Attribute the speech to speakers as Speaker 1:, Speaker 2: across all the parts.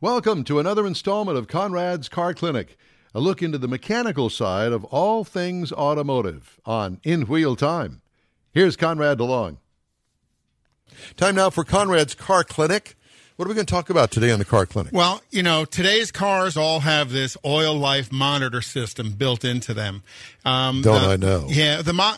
Speaker 1: Welcome to another installment of Conrad's Car Clinic, a look into the mechanical side of all things automotive on In Wheel Time. Here's Conrad DeLong. Time now for Conrad's Car Clinic. What are we going to talk about today on the Car Clinic?
Speaker 2: Well, you know, today's cars all have this oil life monitor system built into them.
Speaker 1: Um, Don't
Speaker 2: the,
Speaker 1: I know?
Speaker 2: Yeah, the mo-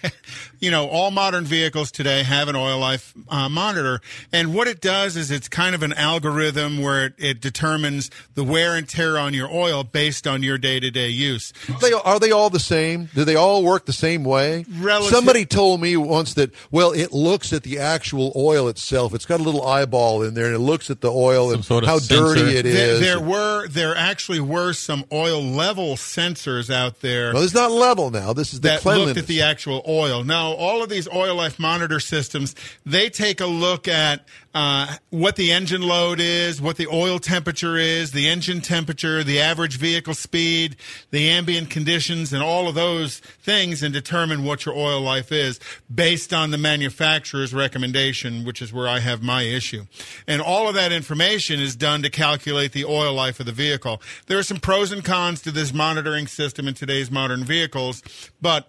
Speaker 2: you know, all modern vehicles today have an oil life uh, monitor, and what it does is it's kind of an algorithm where it, it determines the wear and tear on your oil based on your day to day use.
Speaker 1: Are they, are they all the same? Do they all work the same way?
Speaker 2: Relative-
Speaker 1: Somebody told me once that well, it looks at the actual oil itself. It's got a little eyeball in there, and it looks at the oil and
Speaker 3: sort of
Speaker 1: how
Speaker 3: sensor.
Speaker 1: dirty it is.
Speaker 2: There,
Speaker 1: is.
Speaker 2: there were there actually were some oil level sensors out there.
Speaker 1: Well, it's not level now. This is the
Speaker 2: that looked at the actual oil. Now, all of these oil life monitor systems, they take a look at uh, what the engine load is, what the oil temperature is, the engine temperature, the average vehicle speed, the ambient conditions, and all of those things, and determine what your oil life is based on the manufacturer's recommendation, which is where I have my issue. And all of that information is done to calculate the oil life of the vehicle. There are some pros and cons to this monitoring system in today's modern vehicles, but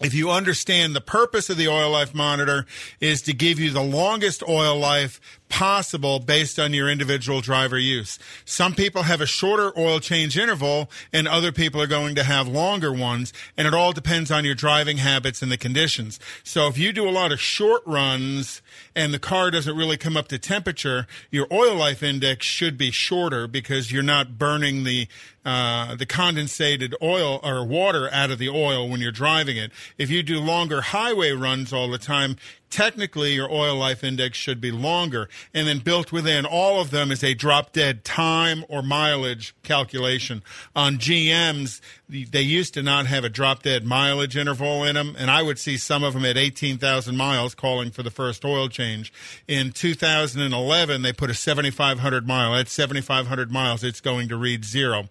Speaker 2: if you understand the purpose of the oil life monitor is to give you the longest oil life possible based on your individual driver use. Some people have a shorter oil change interval and other people are going to have longer ones and it all depends on your driving habits and the conditions. So if you do a lot of short runs and the car doesn't really come up to temperature, your oil life index should be shorter because you're not burning the uh, the condensated oil or water out of the oil when you're driving it. If you do longer highway runs all the time, technically your oil life index should be longer. And then built within all of them is a drop dead time or mileage calculation. On GMs, they used to not have a drop dead mileage interval in them, and I would see some of them at 18,000 miles calling for the first oil change. In 2011, they put a 7,500 mile. At 7,500 miles, it's going to read zero.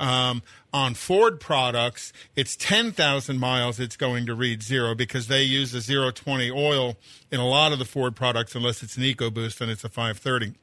Speaker 2: Um, on Ford products, it's 10,000 miles, it's going to read zero because they use a 020 oil in a lot of the Ford products, unless it's an EcoBoost and it's a 530.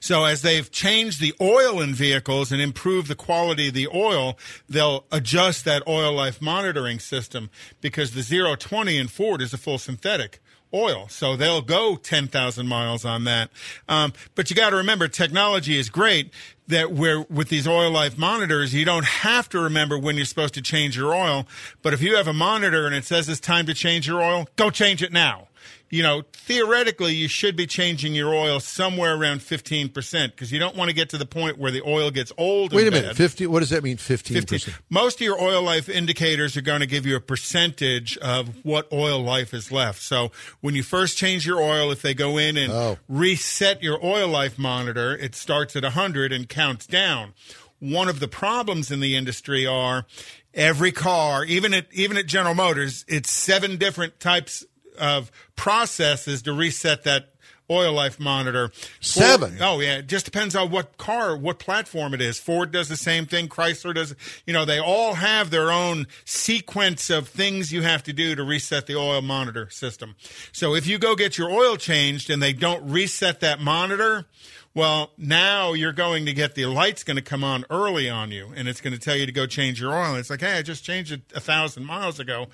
Speaker 2: So as they've changed the oil in vehicles and improved the quality of the oil, they'll adjust that oil life monitoring system because the 020 in Ford is a full synthetic oil. So they'll go 10,000 miles on that. Um, but you got to remember, technology is great that where with these oil life monitors, you don't have to remember when you're supposed to change your oil. But if you have a monitor and it says it's time to change your oil, go change it now you know, theoretically, you should be changing your oil somewhere around 15% because you don't want to get to the point where the oil gets old.
Speaker 1: Wait a
Speaker 2: bad.
Speaker 1: minute, 50, what does that mean, 15%? 15?
Speaker 2: Most of your oil life indicators are going to give you a percentage of what oil life is left. So when you first change your oil, if they go in and
Speaker 1: oh.
Speaker 2: reset your oil life monitor, it starts at 100 and counts down. One of the problems in the industry are every car, even at even at General Motors, it's seven different types of processes to reset that oil life monitor.
Speaker 1: Seven.
Speaker 2: Ford, oh yeah, it just depends on what car, what platform it is. Ford does the same thing. Chrysler does. You know, they all have their own sequence of things you have to do to reset the oil monitor system. So if you go get your oil changed and they don't reset that monitor. Well, now you're going to get the light's going to come on early on you, and it's going to tell you to go change your oil. It's like, hey, I just changed it a thousand miles ago.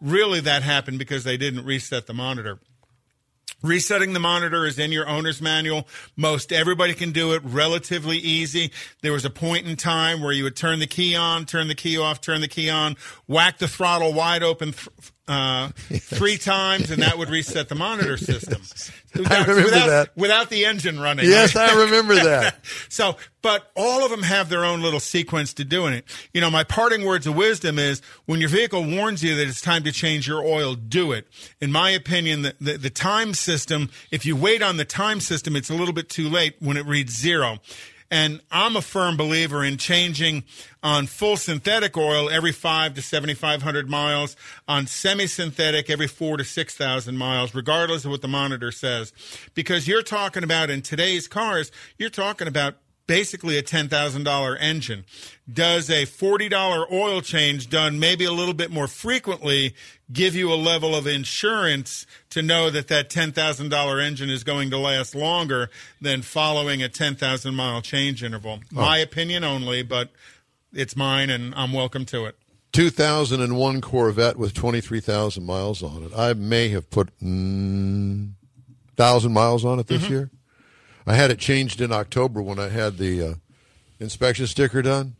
Speaker 2: Really, that happened because they didn't reset the monitor. Resetting the monitor is in your owner's manual. Most everybody can do it relatively easy. There was a point in time where you would turn the key on, turn the key off, turn the key on, whack the throttle wide open th- uh, yes. three times, and that would reset the monitor system.
Speaker 1: Yes. Without, I remember
Speaker 2: without,
Speaker 1: that.
Speaker 2: Without the engine running.
Speaker 1: Yes, I remember that.
Speaker 2: so, but all of them have their own little sequence to doing it. You know, my parting words of wisdom is when your vehicle warns you that it's time to change your oil, do it. In my opinion, the, the, the time system, if you wait on the time system, it's a little bit too late when it reads zero. And I'm a firm believer in changing on full synthetic oil every five to 7,500 miles, on semi synthetic every four to 6,000 miles, regardless of what the monitor says. Because you're talking about in today's cars, you're talking about basically a $10,000 engine. Does a $40 oil change done maybe a little bit more frequently give you a level of insurance to know that that $10,000 engine is going to last longer than following a 10,000 mile change interval? My opinion only, but it's mine and I'm welcome to it.
Speaker 1: 2001 Corvette with 23,000 miles on it. I may have put mm, 1,000 miles on it this
Speaker 2: Mm-hmm.
Speaker 1: year. I had it changed in October when I had the uh, inspection sticker done.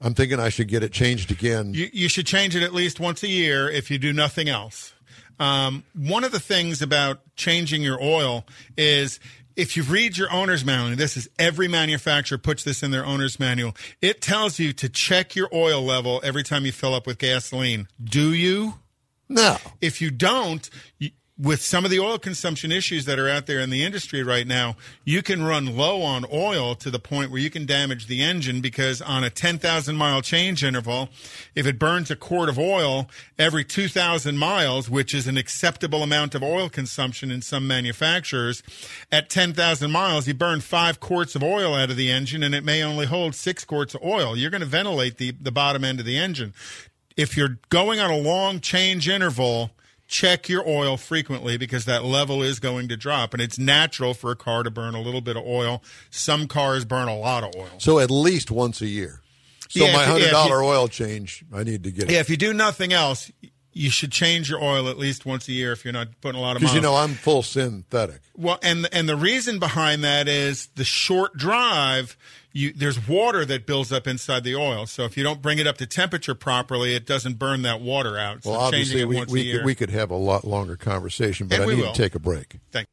Speaker 1: I'm thinking I should get it changed again.
Speaker 2: You, you should change it at least once a year if you do nothing else. Um, one of the things about changing your oil is if you read your owner's manual, this is every manufacturer puts this in their owner's manual. It tells you to check your oil level every time you fill up with gasoline. Do you?
Speaker 1: no.
Speaker 2: If you don't, you, with some of the oil consumption issues that are out there in the industry right now, you can run low on oil to the point where you can damage the engine because on a 10,000 mile change interval, if it burns a quart of oil every 2,000 miles, which is an acceptable amount of oil consumption in some manufacturers, at 10,000 miles, you burn five quarts of oil out of the engine and it may only hold six quarts of oil. You're going to ventilate the, the bottom end of the engine. If you're going on a long change interval, check your oil frequently because that level is going to drop. And it's natural for a car to burn a little bit of oil. Some cars burn a lot of oil.
Speaker 1: So at least once a year. So
Speaker 2: Yeah,
Speaker 1: my
Speaker 2: if you-
Speaker 1: hundred
Speaker 2: yeah, you-
Speaker 1: oil change, I need to get it.
Speaker 2: Yeah if you do nothing else you should change your oil at least once a year if you're not putting a lot of
Speaker 1: because
Speaker 2: miles.
Speaker 1: you know I'm full synthetic.
Speaker 2: Well, and and the reason behind that is the short drive. You, there's water that builds up inside the oil, so if you don't bring it up to temperature properly, it doesn't burn that water out. So
Speaker 1: Well,
Speaker 2: changing
Speaker 1: obviously
Speaker 2: it
Speaker 1: we
Speaker 2: once
Speaker 1: we could, we could have a lot longer conversation, but
Speaker 2: And
Speaker 1: I
Speaker 2: we
Speaker 1: need
Speaker 2: will.
Speaker 1: to take a break.
Speaker 2: Thank-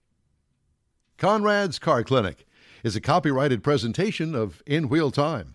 Speaker 1: Conrad's Car Clinic is a copyrighted presentation of In Wheel Time.